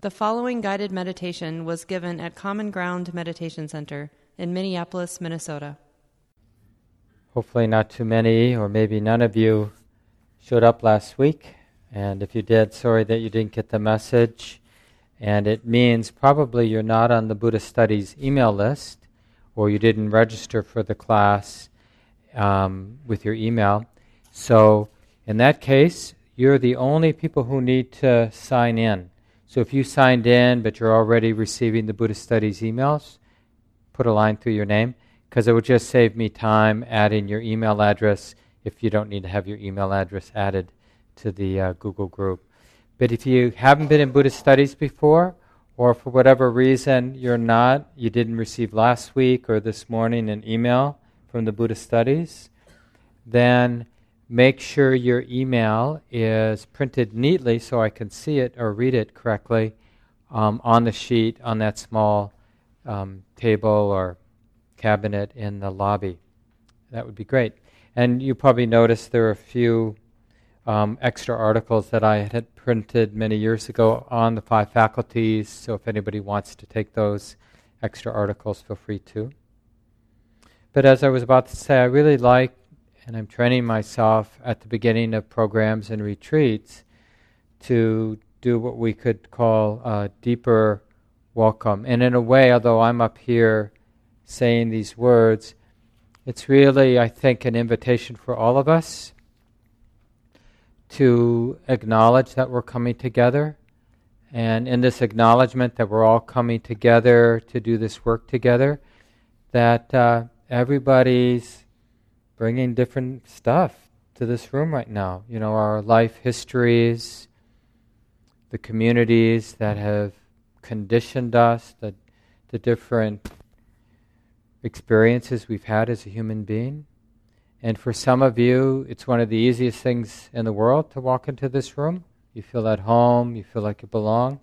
The following guided meditation was given at Common Ground Meditation Center in Minneapolis, Minnesota. Hopefully, not too many, or maybe none of you showed up last week. And if you did, sorry that you didn't get the message. And it means probably you're not on the Buddhist Studies email list, or you didn't register for the class um, with your email. So, in that case, you're the only people who need to sign in. So if you signed in but you're already receiving the Buddhist Studies emails, put a line through your name because it would just save me time adding your email address if you don't need to have your email address added to the uh, Google group. But if you haven't been in Buddhist studies before, or for whatever reason you're not, you didn't receive last week or this morning an email from the Buddhist studies, then make sure your email is printed neatly so I can see it or read it correctly um, on the sheet on that small um, table or cabinet in the lobby. That would be great. And you probably noticed there are a few um, extra articles that I had printed many years ago on the five faculties. So if anybody wants to take those extra articles, feel free to. But as I was about to say, I really like and I'm training myself at the beginning of programs and retreats to do what we could call a deeper welcome. And in a way, although I'm up here saying these words, it's really, I think, an invitation for all of us to acknowledge that we're coming together. And in this acknowledgement that we're all coming together to do this work together, that uh, everybody's bringing different stuff to this room right now. You know, our life histories, the communities that have conditioned us, the, the different experiences we've had as a human being. And for some of you, it's one of the easiest things in the world to walk into this room. You feel at home, you feel like you belong.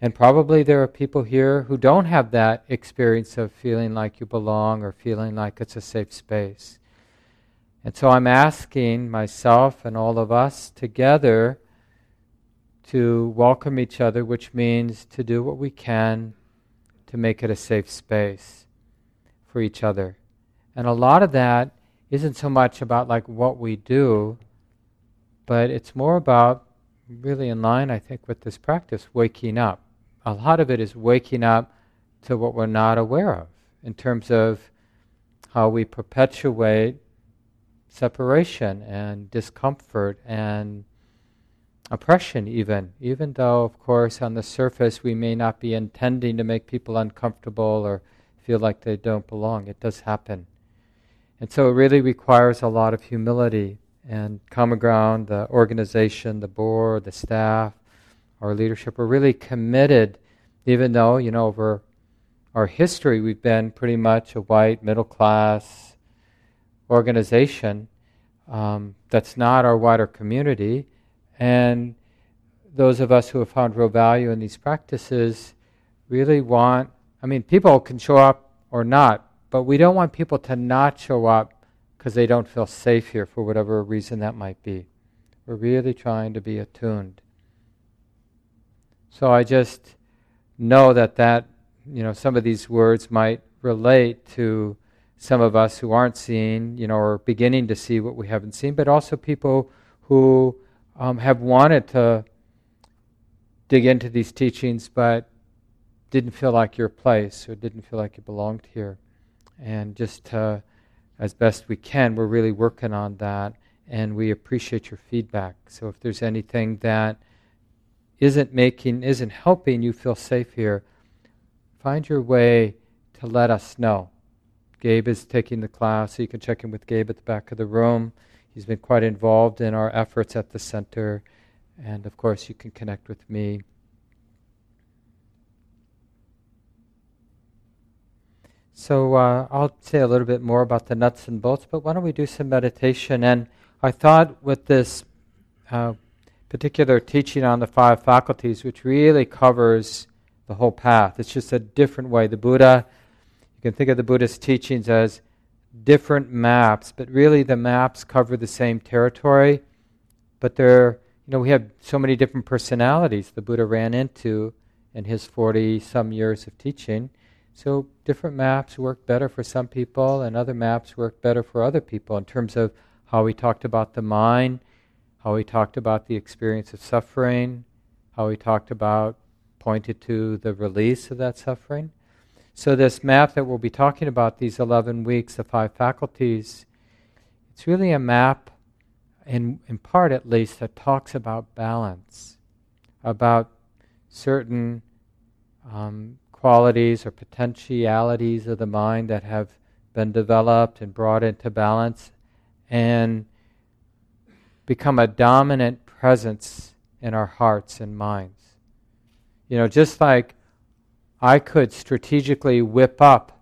And probably there are people here who don't have that experience of feeling like you belong or feeling like it's a safe space. And so I'm asking myself and all of us together to welcome each other, which means to do what we can to make it a safe space for each other. And a lot of that isn't so much about like what we do, but it's more about really in line, I think, with this practice, waking up. A lot of it is waking up to what we're not aware of in terms of how we perpetuate separation and discomfort and oppression, even. Even though, of course, on the surface we may not be intending to make people uncomfortable or feel like they don't belong. It does happen. And so it really requires a lot of humility and common ground, the organization, the board, the staff, our leadership are really committed, even though, you know, over our history we've been pretty much a white, middle class, organization um, that's not our wider community. And those of us who have found real value in these practices really want, I mean, people can show up or not, but we don't want people to not show up because they don't feel safe here for whatever reason that might be. We're really trying to be attuned. So I just know that that, you know, some of these words might relate to some of us who aren't seeing, you know, or beginning to see what we haven't seen, but also people who um, have wanted to dig into these teachings but didn't feel like your place or didn't feel like you belonged here. And just as best we can, we're really working on that, and we appreciate your feedback. So if there's anything that isn't making, isn't helping you feel safe here, find your way to let us know. Gabe is taking the class, so you can check in with Gabe at the back of the room. He's been quite involved in our efforts at the center, and of course, you can connect with me. So uh, I'll say a little bit more about the nuts and bolts, but why don't we do some meditation? And I thought with this uh, particular teaching on the five faculties, which really covers the whole path, it's just a different way. The Buddha you can think of the Buddhist teachings as different maps, but really the maps cover the same territory, but they're, you know, we have so many different personalities the Buddha ran into in his 40 some years of teaching. So different maps work better for some people, and other maps work better for other people in terms of how he talked about the mind, how he talked about the experience of suffering, how he talked about, pointed to the release of that suffering. So, this map that we'll be talking about, these 11 weeks, the five faculties, it's really a map, in, in part at least, that talks about balance, about certain um, qualities or potentialities of the mind that have been developed and brought into balance and become a dominant presence in our hearts and minds. You know, just like I could strategically whip up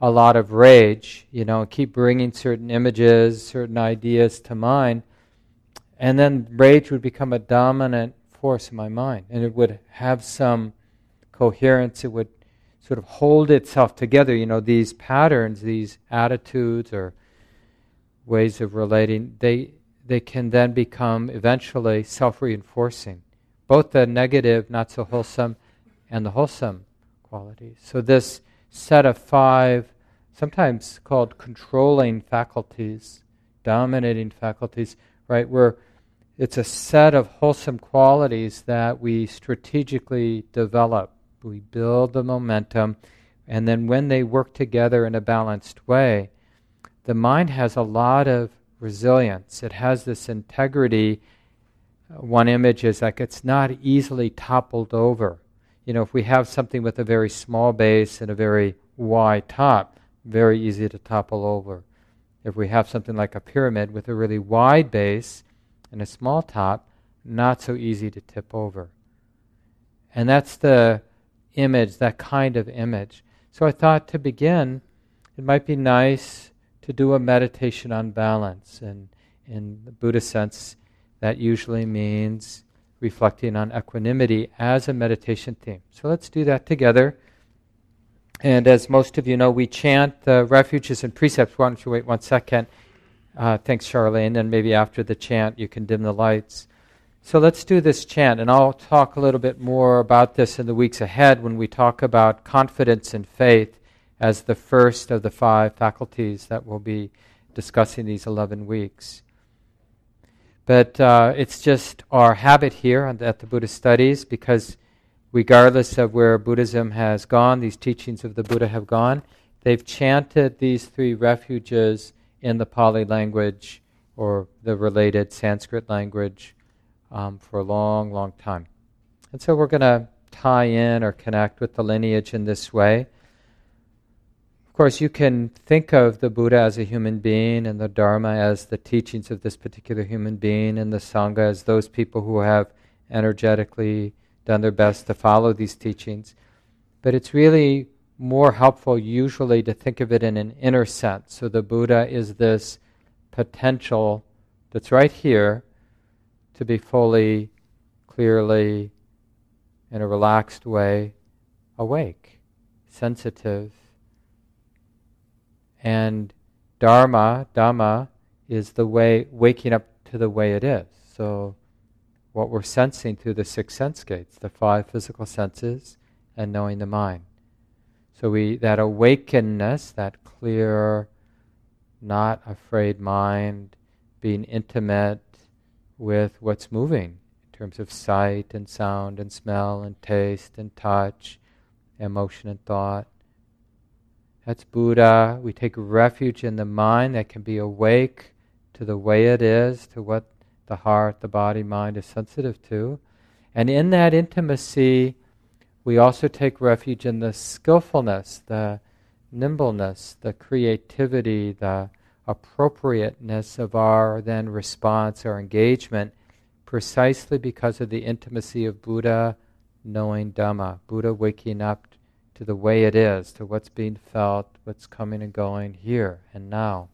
a lot of rage, you know, keep bringing certain images, certain ideas to mind, and then rage would become a dominant force in my mind, and it would have some coherence. It would sort of hold itself together. You know, these patterns, these attitudes, or ways of relating, they they can then become eventually self-reinforcing, both the negative, not so wholesome, and the wholesome qualities. So this set of five, sometimes called controlling faculties, dominating faculties, right? Where it's a set of wholesome qualities that we strategically develop. We build the momentum, and then when they work together in a balanced way, the mind has a lot of resilience. It has this integrity. One image is like it's not easily toppled over you know, if we have something with a very small base and a very wide top, very easy to topple over. If we have something like a pyramid with a really wide base and a small top, not so easy to tip over. And that's the image, that kind of image. So I thought to begin, it might be nice to do a meditation on balance. And in the Buddhist sense, that usually means reflecting on equanimity as a meditation theme. So let's do that together. And as most of you know, we chant the refuges and precepts. Why don't you wait one second? Uh, thanks, Charlene. And maybe after the chant, you can dim the lights. So let's do this chant, and I'll talk a little bit more about this in the weeks ahead when we talk about confidence and faith as the first of the five faculties that we'll be discussing these 11 weeks. But uh, it's just our habit here at the Buddhist studies because, regardless of where Buddhism has gone, these teachings of the Buddha have gone, they've chanted these three refuges in the Pali language or the related Sanskrit language um, for a long, long time. And so we're going to tie in or connect with the lineage in this way. Of course, you can think of the Buddha as a human being and the Dharma as the teachings of this particular human being and the Sangha as those people who have energetically done their best to follow these teachings. But it's really more helpful usually to think of it in an inner sense. So the Buddha is this potential that's right here to be fully, clearly, in a relaxed way, awake, sensitive, and dharma, dhamma, is the way, waking up to the way it is. So, what we're sensing through the six sense gates, the five physical senses, and knowing the mind. So, we, that awakeness, that clear, not afraid mind, being intimate with what's moving in terms of sight and sound and smell and taste and touch, emotion and thought. That's Buddha. We take refuge in the mind that can be awake to the way it is, to what the heart, the body, mind is sensitive to. And in that intimacy, we also take refuge in the skillfulness, the nimbleness, the creativity, the appropriateness of our then response or engagement, precisely because of the intimacy of Buddha knowing Dhamma, Buddha waking up to the way it is, to what's being felt, what's coming and going here and now.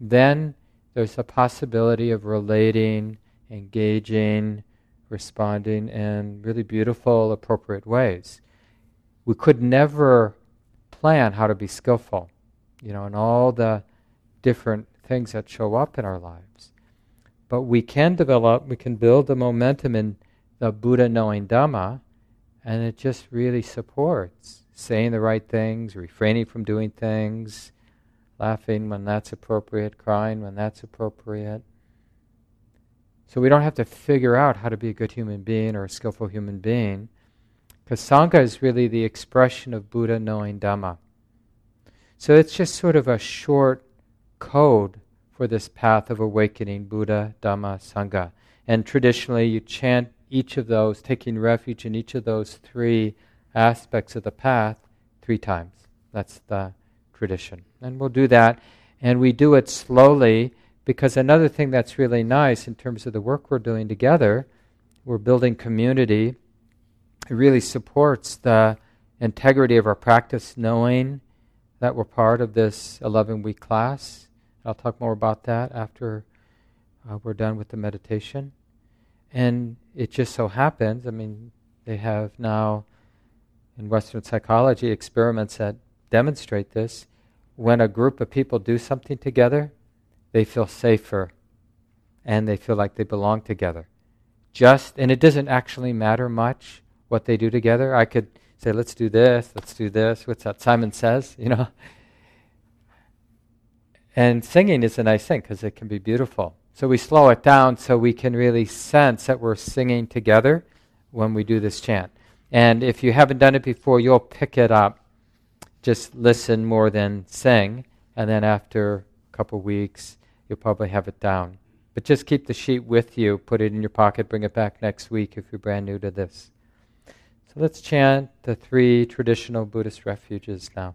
Then there's a possibility of relating, engaging, responding in really beautiful, appropriate ways. We could never plan how to be skillful, you know, in all the different things that show up in our lives. But we can develop, we can build the momentum in the Buddha knowing Dhamma And it just really supports saying the right things, refraining from doing things, laughing when that's appropriate, crying when that's appropriate. So we don't have to figure out how to be a good human being or a skillful human being, because Sangha is really the expression of Buddha knowing Dhamma. So it's just sort of a short code for this path of awakening Buddha, Dhamma, Sangha. And traditionally, you chant each of those, taking refuge in each of those three aspects of the path three times. That's the tradition. And we'll do that. And we do it slowly because another thing that's really nice in terms of the work we're doing together, we're building community. It really supports the integrity of our practice, knowing that we're part of this 11 week class. I'll talk more about that after uh, we're done with the meditation. And it just so happens, I mean, they have now in Western psychology experiments that demonstrate this. When a group of people do something together, they feel safer and they feel like they belong together. Just, and it doesn't actually matter much what they do together. I could say, let's do this, let's do this. What's that? Simon says, you know. And singing is a nice thing because it can be beautiful. So we slow it down so we can really sense that we're singing together when we do this chant. And if you haven't done it before, you'll pick it up. Just listen more than sing. And then after a couple weeks, you'll probably have it down. But just keep the sheet with you, put it in your pocket, bring it back next week if you're brand new to this. So let's chant the three traditional Buddhist refuges now.